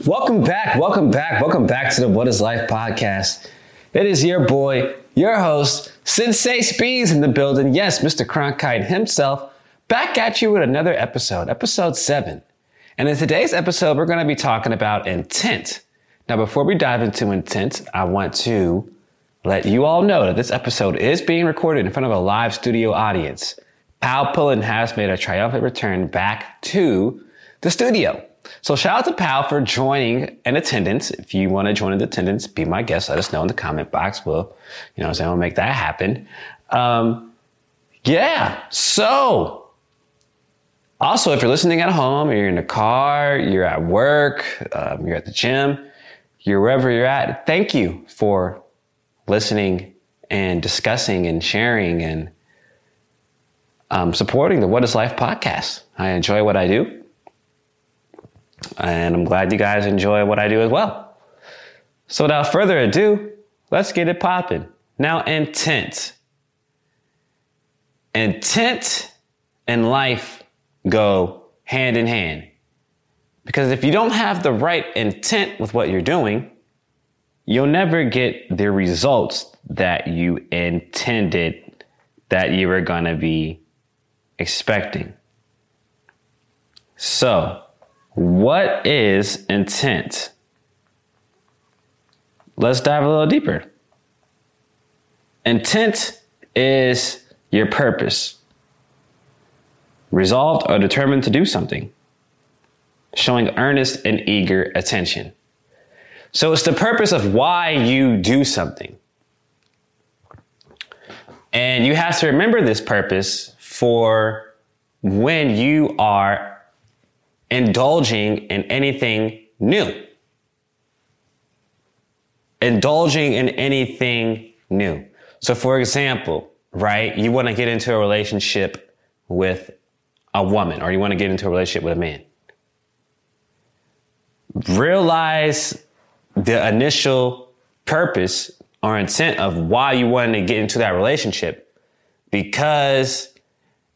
Welcome back, welcome back, welcome back to the What is Life podcast. It is your boy, your host, Sensei Speeds in the building. Yes, Mr. Cronkite himself, back at you with another episode, episode seven. And in today's episode, we're going to be talking about intent. Now, before we dive into intent, I want to let you all know that this episode is being recorded in front of a live studio audience. Pal Pullen has made a triumphant return back to the studio. So shout out to Pal for joining in attendance. If you want to join in attendance, be my guest. Let us know in the comment box. We'll, you know, I'm saying we'll make that happen. Um, yeah. So also, if you're listening at home, you're in the car, you're at work, um, you're at the gym, you're wherever you're at, thank you for listening and discussing and sharing and um, supporting the What is Life podcast. I enjoy what I do. And I'm glad you guys enjoy what I do as well. So without further ado, let's get it popping. Now, intent. Intent and life go hand in hand. Because if you don't have the right intent with what you're doing, you'll never get the results that you intended that you were going to be expecting. So, what is intent? Let's dive a little deeper. Intent is your purpose, resolved or determined to do something, showing earnest and eager attention. So it's the purpose of why you do something. And you have to remember this purpose for when you are indulging in anything new. Indulging in anything new. So, for example, right, you want to get into a relationship with a woman or you want to get into a relationship with a man. Realize the initial purpose or intent of why you wanted to get into that relationship because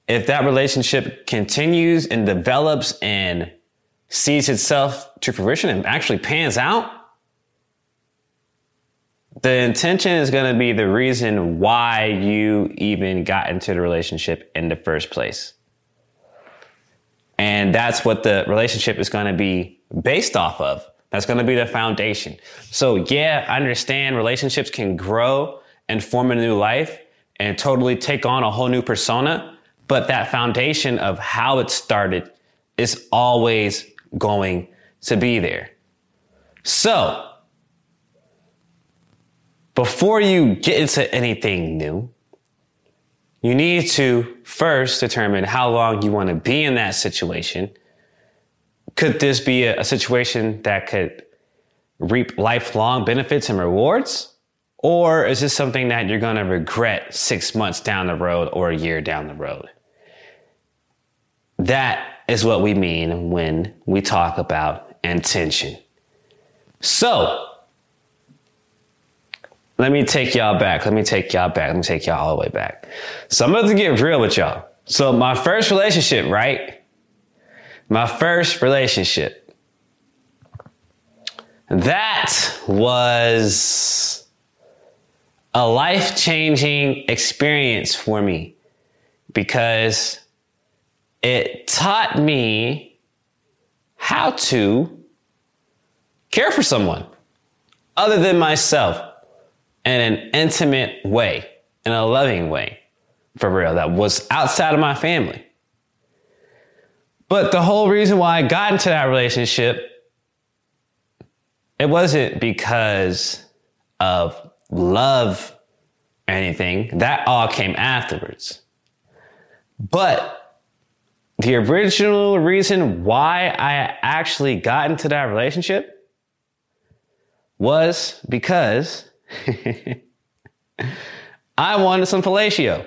if that relationship continues and develops and sees itself to fruition and actually pans out, the intention is going to be the reason why you even got into the relationship in the first place. And that's what the relationship is going to be based off of. That's going to be the foundation. So yeah, I understand relationships can grow and form a new life and totally take on a whole new persona. But that foundation of how it started is always going to be there. So, before you get into anything new, you need to first determine how long you want to be in that situation. Could this be a, a situation that could reap lifelong benefits and rewards? Or is this something that you're going to regret six months down the road or a year down the road? That is what we mean when we talk about intention. So, let me take y'all back. Let me take y'all back. Let me take y'all all the way back. So I'm about to get real with y'all. So my first relationship, right? My first relationship. That was a life changing experience for me because it taught me how to care for someone other than myself in an intimate way, in a loving way, for real, that was outside of my family. But the whole reason why I got into that relationship, it wasn't because of love or anything. That all came afterwards. But the original reason why I actually got into that relationship was because I wanted some fellatio.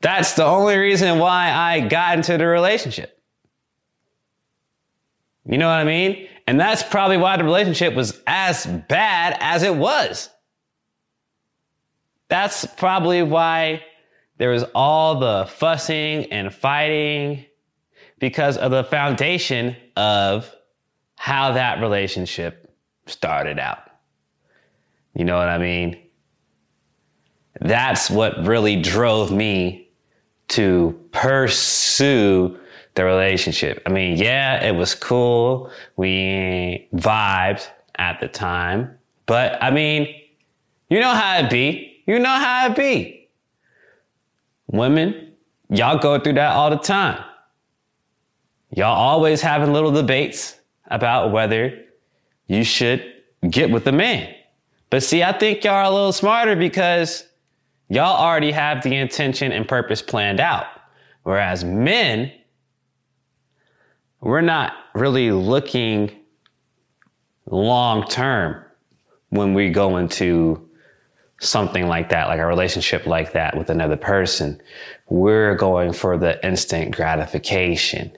That's the only reason why I got into the relationship. You know what I mean? And that's probably why the relationship was as bad as it was. That's probably why there was all the fussing and fighting because of the foundation of how that relationship started out. You know what I mean? That's what really drove me to pursue the relationship. I mean, yeah, it was cool. We vibed at the time, but I mean, you know how it be. You know how it be. Women, y'all go through that all the time. Y'all always having little debates about whether you should get with a man. But see, I think y'all are a little smarter because y'all already have the intention and purpose planned out. Whereas men, we're not really looking long term when we go into something like that, like a relationship like that with another person. We're going for the instant gratification.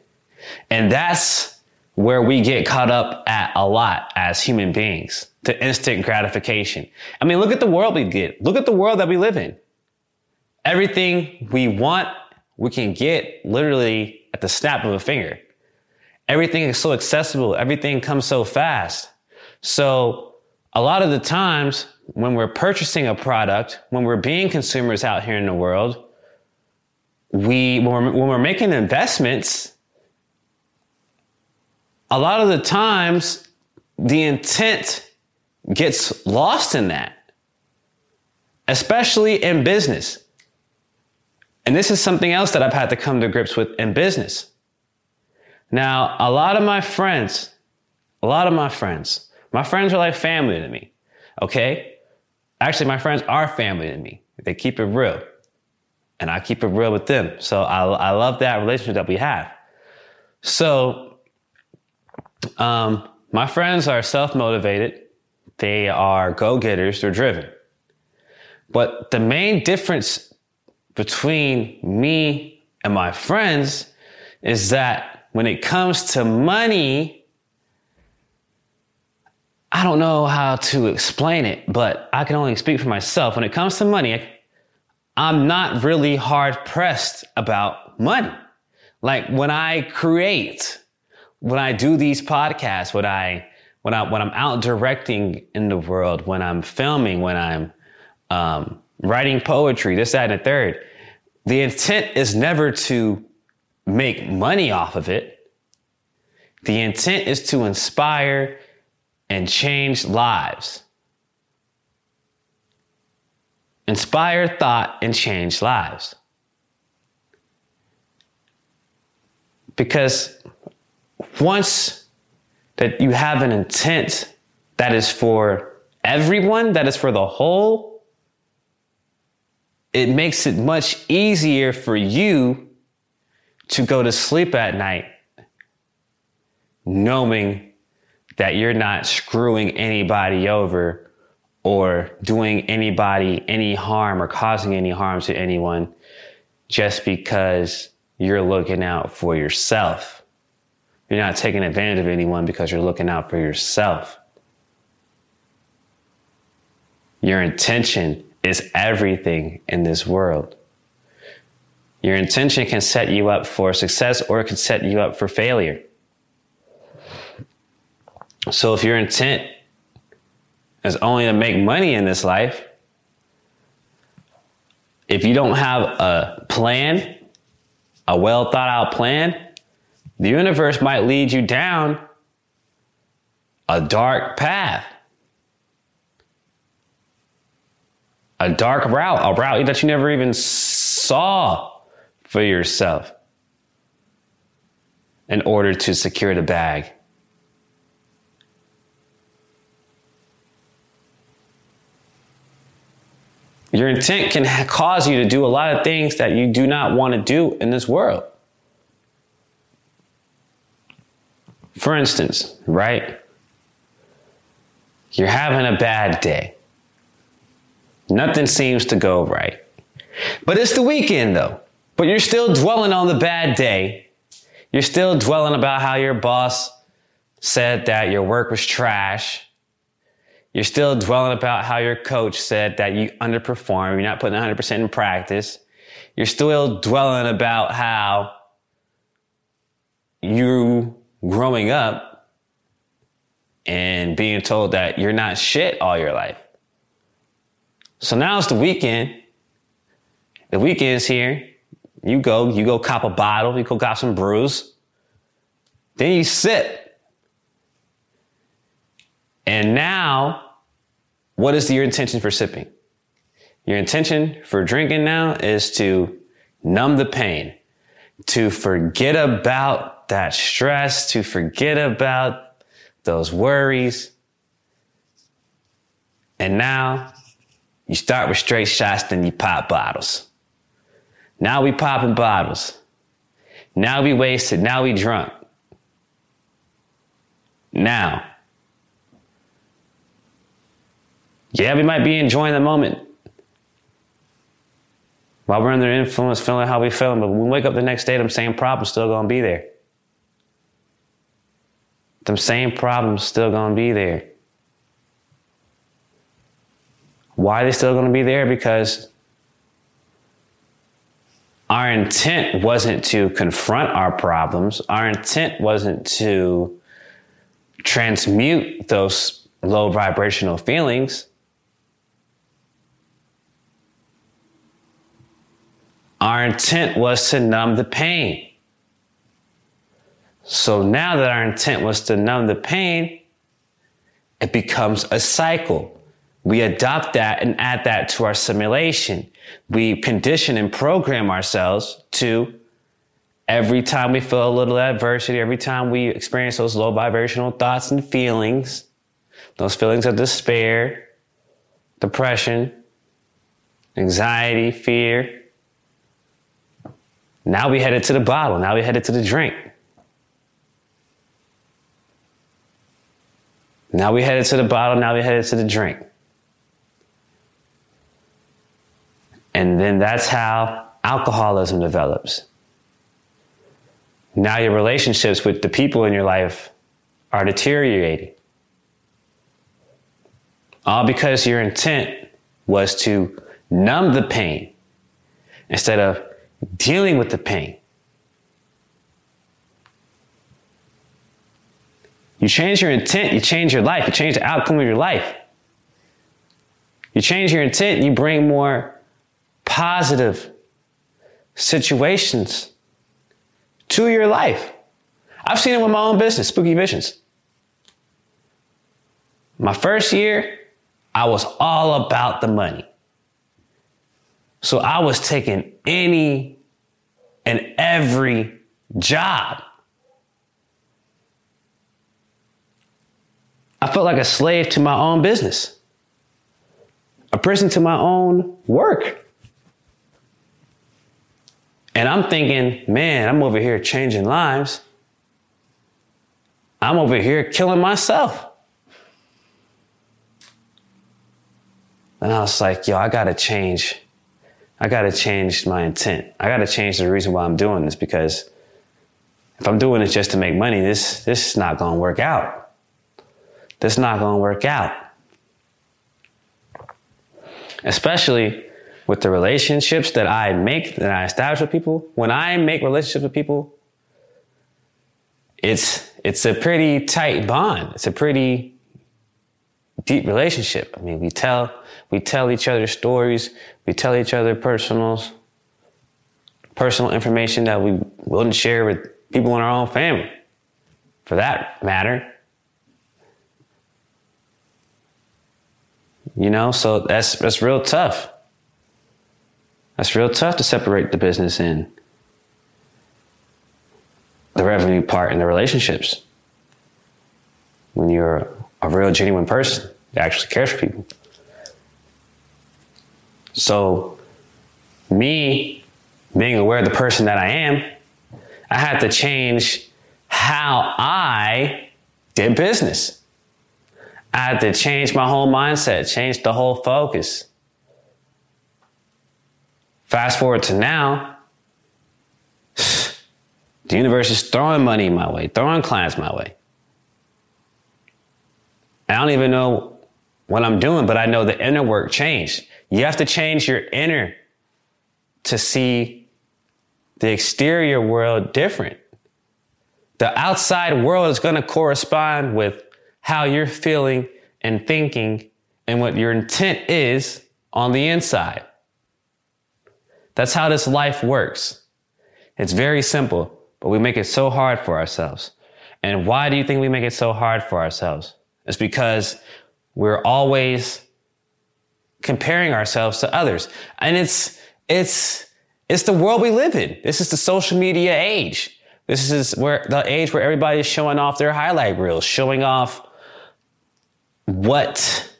And that's where we get caught up at a lot as human beings. The instant gratification. I mean, look at the world we get. Look at the world that we live in. Everything we want, we can get literally at the snap of a finger. Everything is so accessible. Everything comes so fast. So a lot of the times when we're purchasing a product, when we're being consumers out here in the world, we, when we're, when we're making investments, a lot of the times the intent gets lost in that, especially in business. And this is something else that I've had to come to grips with in business. Now, a lot of my friends, a lot of my friends, my friends are like family to me. Okay. Actually, my friends are family to me. They keep it real and I keep it real with them. So I, I love that relationship that we have. So um, my friends are self motivated. They are go getters. They're driven. But the main difference between me and my friends is that when it comes to money, I don't know how to explain it, but I can only speak for myself. When it comes to money, I'm not really hard pressed about money. Like when I create, when I do these podcasts, when I when I when I'm out directing in the world, when I'm filming, when I'm um, writing poetry, this, that, and the third, the intent is never to make money off of it. The intent is to inspire and change lives. Inspire thought and change lives. Because once that you have an intent that is for everyone, that is for the whole, it makes it much easier for you to go to sleep at night knowing that you're not screwing anybody over or doing anybody any harm or causing any harm to anyone just because you're looking out for yourself. You're not taking advantage of anyone because you're looking out for yourself. Your intention is everything in this world. Your intention can set you up for success or it can set you up for failure. So if your intent is only to make money in this life, if you don't have a plan, a well thought out plan, the universe might lead you down a dark path, a dark route, a route that you never even saw for yourself in order to secure the bag. Your intent can cause you to do a lot of things that you do not want to do in this world. For instance, right? You're having a bad day. Nothing seems to go right. But it's the weekend though. But you're still dwelling on the bad day. You're still dwelling about how your boss said that your work was trash. You're still dwelling about how your coach said that you underperform. You're not putting 100% in practice. You're still dwelling about how you growing up and being told that you're not shit all your life. So now it's the weekend. The weekend's here. You go, you go cop a bottle, you go cop some brews. Then you sip. And now, what is your intention for sipping? Your intention for drinking now is to numb the pain, to forget about that stress, to forget about those worries. And now you start with straight shots, then you pop bottles. Now we popping bottles. Now we wasted. Now we drunk. Now. Yeah, we might be enjoying the moment while we're under influence, feeling how we feeling, but when we wake up the next day, them same problems still gonna be there. Them same problems still gonna be there. Why are they still gonna be there? Because our intent wasn't to confront our problems. Our intent wasn't to transmute those low vibrational feelings. Our intent was to numb the pain. So now that our intent was to numb the pain, it becomes a cycle. We adopt that and add that to our simulation. We condition and program ourselves to every time we feel a little adversity, every time we experience those low vibrational thoughts and feelings, those feelings of despair, depression, anxiety, fear, now we headed to the bottle. Now we headed to the drink. Now we headed to the bottle. Now we headed to the drink. And then that's how alcoholism develops. Now your relationships with the people in your life are deteriorating. All because your intent was to numb the pain instead of dealing with the pain. You change your intent, you change your life, you change the outcome of your life. You change your intent, you bring more positive situations to your life. I've seen it with my own business, Spooky Visions. My first year, I was all about the money. So I was taking any and every job. I felt like a slave to my own business, a prison to my own work. And I'm thinking, man, I'm over here changing lives. I'm over here killing myself. And I was like, yo, I gotta change I got to change my intent. I got to change the reason why I'm doing this because if I'm doing it just to make money, this this is not going to work out. This is not going to work out. Especially with the relationships that I make, that I establish with people. When I make relationships with people, it's it's a pretty tight bond. It's a pretty deep relationship. I mean, we tell we tell each other stories. We tell each other personals, personal information that we wouldn't share with people in our own family, for that matter. You know, so that's that's real tough. That's real tough to separate the business and the revenue part and the relationships. When you're a real genuine person that actually cares for people. So, me being aware of the person that I am, I had to change how I did business. I had to change my whole mindset, change the whole focus. Fast forward to now, the universe is throwing money my way, throwing clients my way. I don't even know what I'm doing, but I know the inner work changed. You have to change your inner to see the exterior world different. The outside world is going to correspond with how you're feeling and thinking and what your intent is on the inside. That's how this life works. It's very simple, but we make it so hard for ourselves. And why do you think we make it so hard for ourselves? It's because we're always comparing ourselves to others. And it's, it's, it's the world we live in. This is the social media age. This is where the age where everybody is showing off their highlight reels, showing off what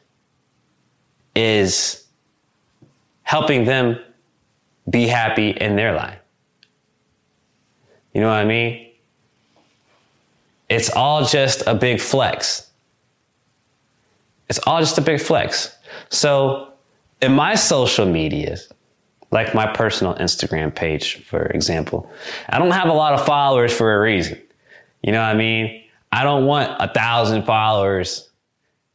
is helping them be happy in their life. You know what I mean? It's all just a big flex. It's all just a big flex. So, in my social medias, like my personal Instagram page, for example, I don't have a lot of followers for a reason. You know what I mean? I don't want a thousand followers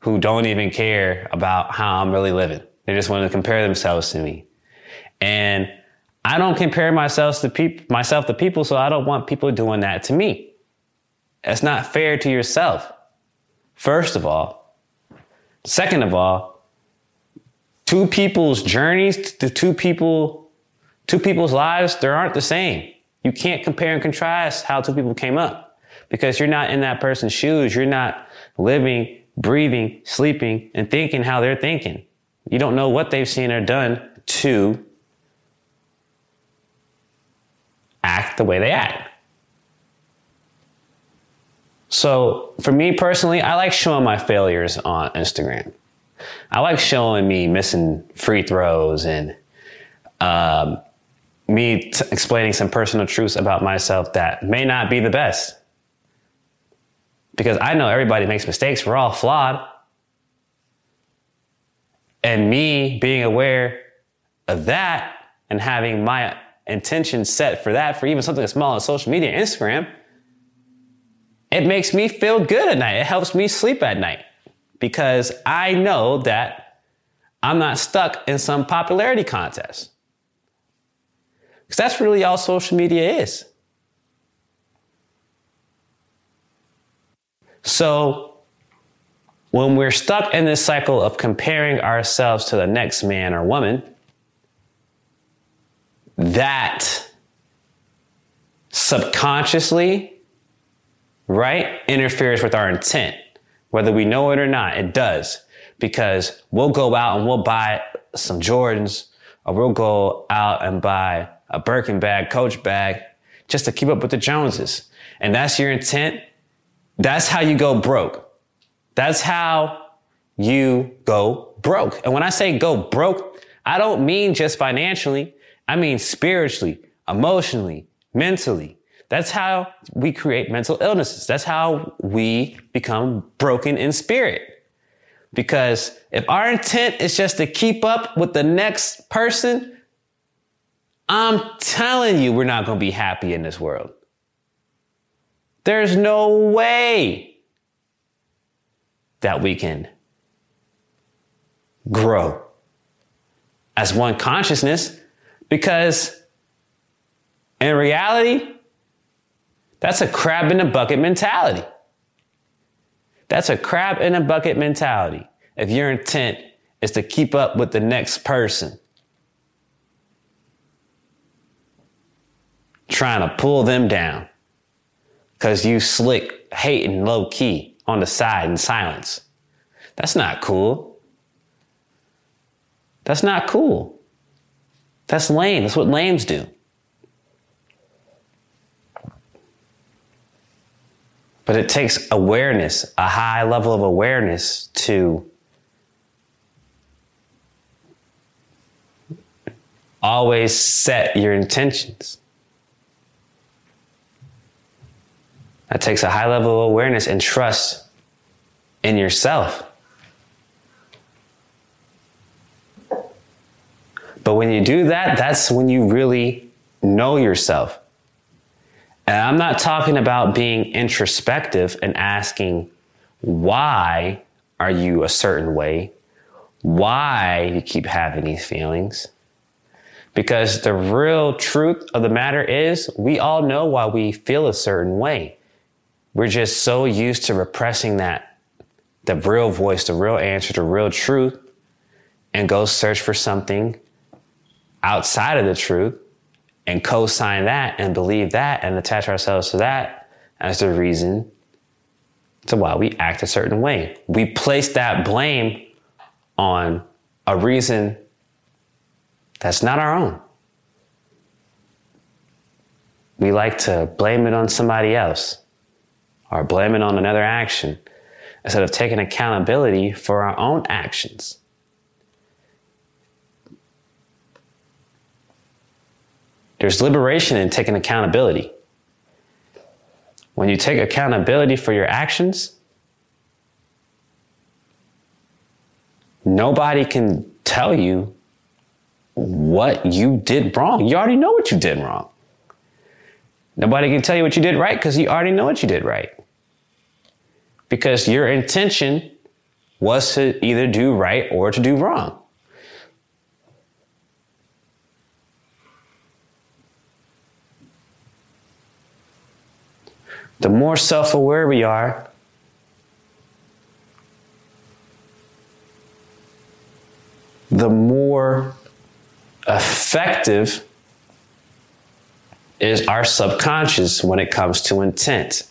who don't even care about how I'm really living. They just want to compare themselves to me. And I don't compare myself to people, myself to people, so I don't want people doing that to me. It's not fair to yourself. First of all. Second of all, two people's journeys, the two people, two people's lives, they aren't the same. You can't compare and contrast how two people came up because you're not in that person's shoes. You're not living, breathing, sleeping, and thinking how they're thinking. You don't know what they've seen or done to act the way they act. So for me personally, I like showing my failures on Instagram. I like showing me missing free throws and um, me t- explaining some personal truths about myself that may not be the best. Because I know everybody makes mistakes. We're all flawed. And me being aware of that and having my intention set for that, for even something as small as social media, Instagram, it makes me feel good at night. It helps me sleep at night because I know that I'm not stuck in some popularity contest. Because that's really all social media is. So, when we're stuck in this cycle of comparing ourselves to the next man or woman, that subconsciously, right, interferes with our intent. Whether we know it or not, it does. Because we'll go out and we'll buy some Jordans or we'll go out and buy a Birkin bag, Coach bag, just to keep up with the Joneses. And that's your intent. That's how you go broke. That's how you go broke. And when I say go broke, I don't mean just financially. I mean spiritually, emotionally, mentally. That's how we create mental illnesses. That's how we become broken in spirit. Because if our intent is just to keep up with the next person, I'm telling you, we're not going to be happy in this world. There's no way that we can grow as one consciousness because in reality, that's a crab in a bucket mentality. That's a crab in a bucket mentality. If your intent is to keep up with the next person, trying to pull them down because you slick, hating low key on the side in silence. That's not cool. That's not cool. That's lame. That's what lames do. But it takes awareness, a high level of awareness to always set your intentions. That takes a high level of awareness and trust in yourself. But when you do that, that's when you really know yourself. And I'm not talking about being introspective and asking, why are you a certain way? Why you keep having these feelings? Because the real truth of the matter is, we all know why we feel a certain way. We're just so used to repressing that the real voice, the real answer, the real truth, and go search for something outside of the truth and co sign that and believe that and attach ourselves to that as the reason to why we act a certain way. We place that blame on a reason that's not our own. We like to blame it on somebody else or blame it on another action instead of taking accountability for our own actions. There's liberation in taking accountability. When you take accountability for your actions, nobody can tell you what you did wrong. You already know what you did wrong. Nobody can tell you what you did right because you already know what you did right. Because your intention was to either do right or to do wrong. The more self aware we are, the more effective is our subconscious when it comes to intent.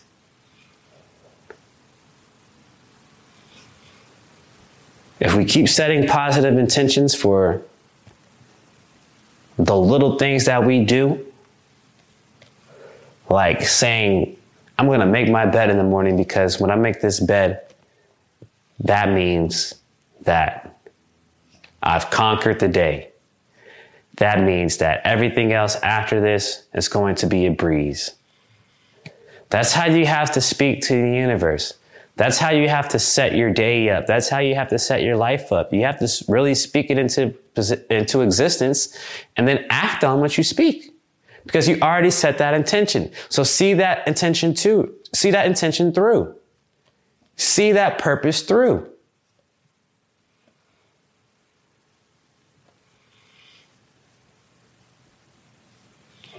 If we keep setting positive intentions for the little things that we do, like saying, I'm going to make my bed in the morning because when I make this bed, that means that I've conquered the day that means that everything else after this is going to be a breeze. That's how you have to speak to the universe. That's how you have to set your day up. That's how you have to set your life up. You have to really speak it into, into existence and then act on what you speak because you already set that intention. So see that intention too. See that intention through. See that purpose through.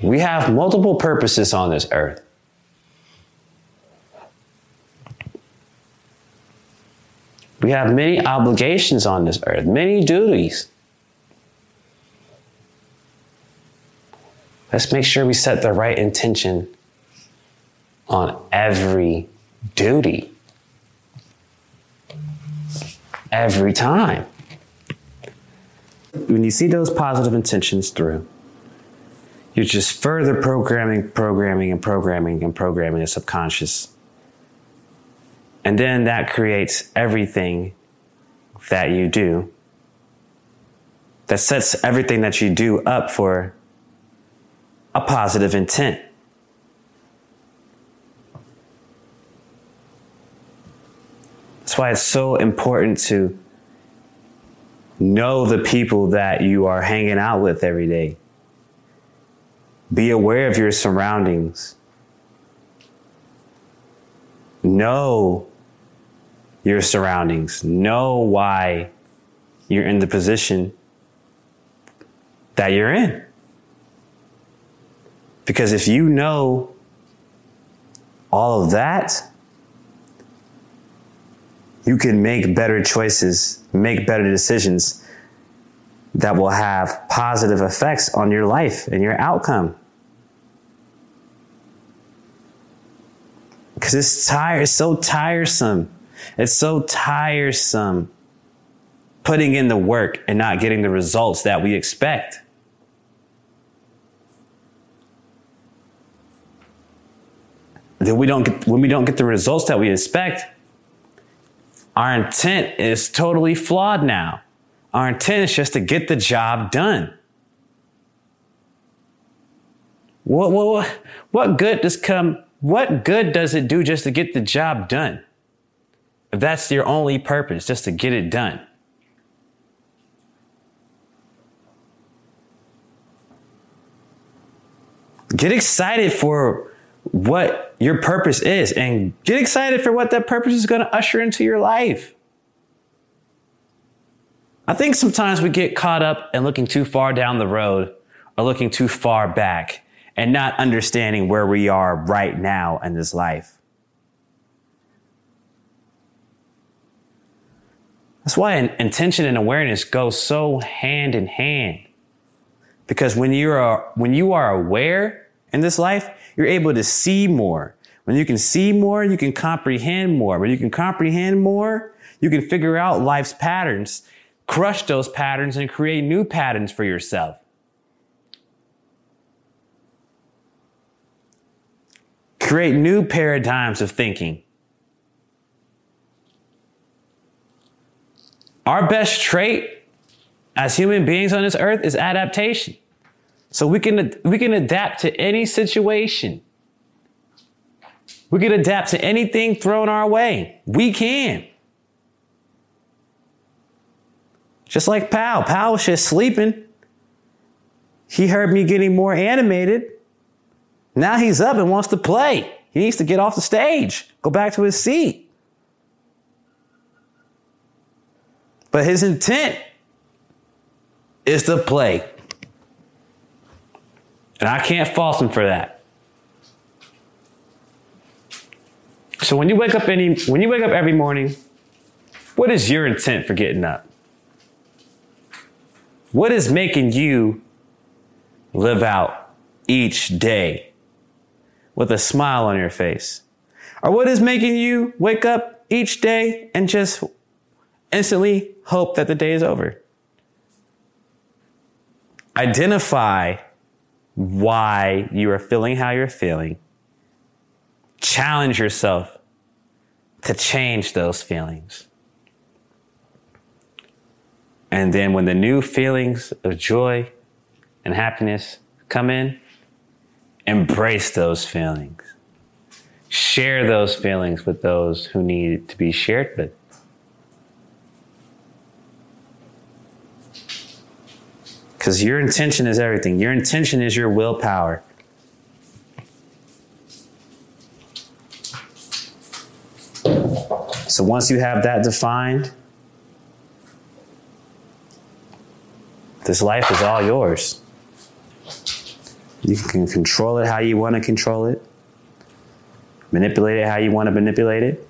We have multiple purposes on this earth. We have many obligations on this earth, many duties. Let's make sure we set the right intention on every duty. Every time. When you see those positive intentions through, you're just further programming, programming, and programming and programming the subconscious. And then that creates everything that you do. That sets everything that you do up for a positive intent. That's why it's so important to know the people that you are hanging out with every day. Be aware of your surroundings. Know your surroundings. Know why you're in the position that you're in. Because if you know all of that, you can make better choices, make better decisions that will have positive effects on your life and your outcome. Because it's tired, it's so tiresome. It's so tiresome putting in the work and not getting the results that we expect. Then we don't get, when we don't get the results that we expect, our intent is totally flawed now. Our intent is just to get the job done. What, what, what good does come what good does it do just to get the job done? If that's your only purpose, just to get it done. Get excited for what your purpose is and get excited for what that purpose is going to usher into your life. I think sometimes we get caught up in looking too far down the road or looking too far back and not understanding where we are right now in this life. That's why intention and awareness go so hand in hand. Because when you are, when you are aware in this life, you're able to see more. When you can see more, you can comprehend more. When you can comprehend more, you can figure out life's patterns, crush those patterns and create new patterns for yourself. Create new paradigms of thinking. Our best trait as human beings on this earth is adaptation. So we can, we can adapt to any situation. We can adapt to anything thrown our way. We can. Just like Pal. Pal was just sleeping. He heard me getting more animated. Now he's up and wants to play. He needs to get off the stage, go back to his seat. But his intent is to play. And I can't fault him for that. So when you wake up any when you wake up every morning, what is your intent for getting up? What is making you live out each day with a smile on your face? Or what is making you wake up each day and just instantly hope that the day is over? Identify why you are feeling how you're feeling. Challenge yourself to change those feelings. And then when the new feelings of joy and happiness come in, embrace those feelings. Share those feelings with those who need to be shared with. Because your intention is everything. Your intention is your willpower. So once you have that defined, this life is all yours. You can control it how you want to control it, manipulate it how you want to manipulate it,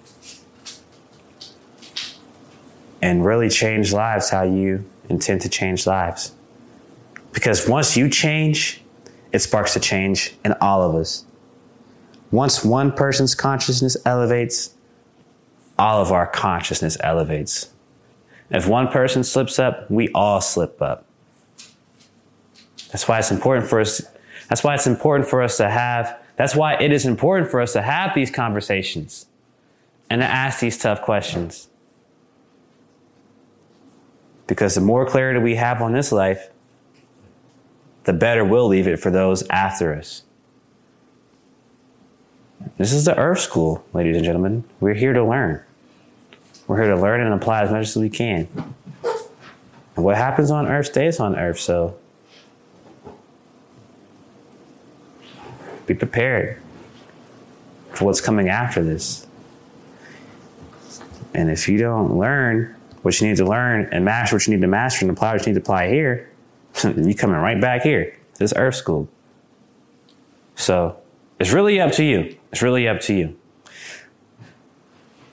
and really change lives how you intend to change lives. Because once you change, it sparks a change in all of us. Once one person's consciousness elevates, all of our consciousness elevates. If one person slips up, we all slip up. That's why it's important for us. That's why it's important for us to have, that's why it is important for us to have these conversations and to ask these tough questions. Because the more clarity we have on this life, the better we'll leave it for those after us. This is the Earth School, ladies and gentlemen. We're here to learn. We're here to learn and apply as much as we can. And what happens on Earth stays on Earth, so be prepared for what's coming after this. And if you don't learn what you need to learn and master what you need to master and apply what you need to apply here, you coming right back here, this Earth School. So it's really up to you. It's really up to you.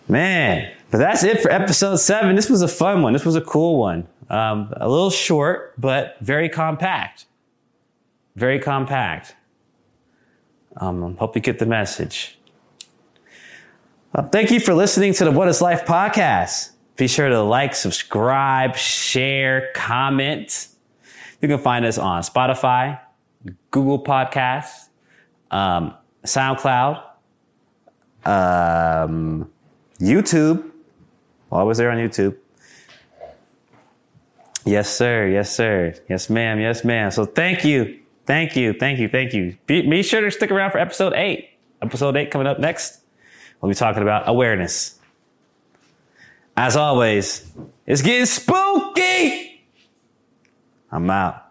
Man, but that's it for episode seven. This was a fun one. This was a cool one. Um, a little short, but very compact. Very compact. Um, hope you get the message. Uh, thank you for listening to the What is Life podcast. Be sure to like, subscribe, share, comment. You can find us on Spotify, Google Podcasts, um, SoundCloud, um, YouTube. Well, I was there on YouTube. Yes, sir. Yes, sir. Yes, ma'am. Yes, ma'am. So thank you. Thank you. Thank you. Thank you. Be, be sure to stick around for episode eight. Episode eight coming up next. We'll be talking about awareness. As always, it's getting spooky. I'm out.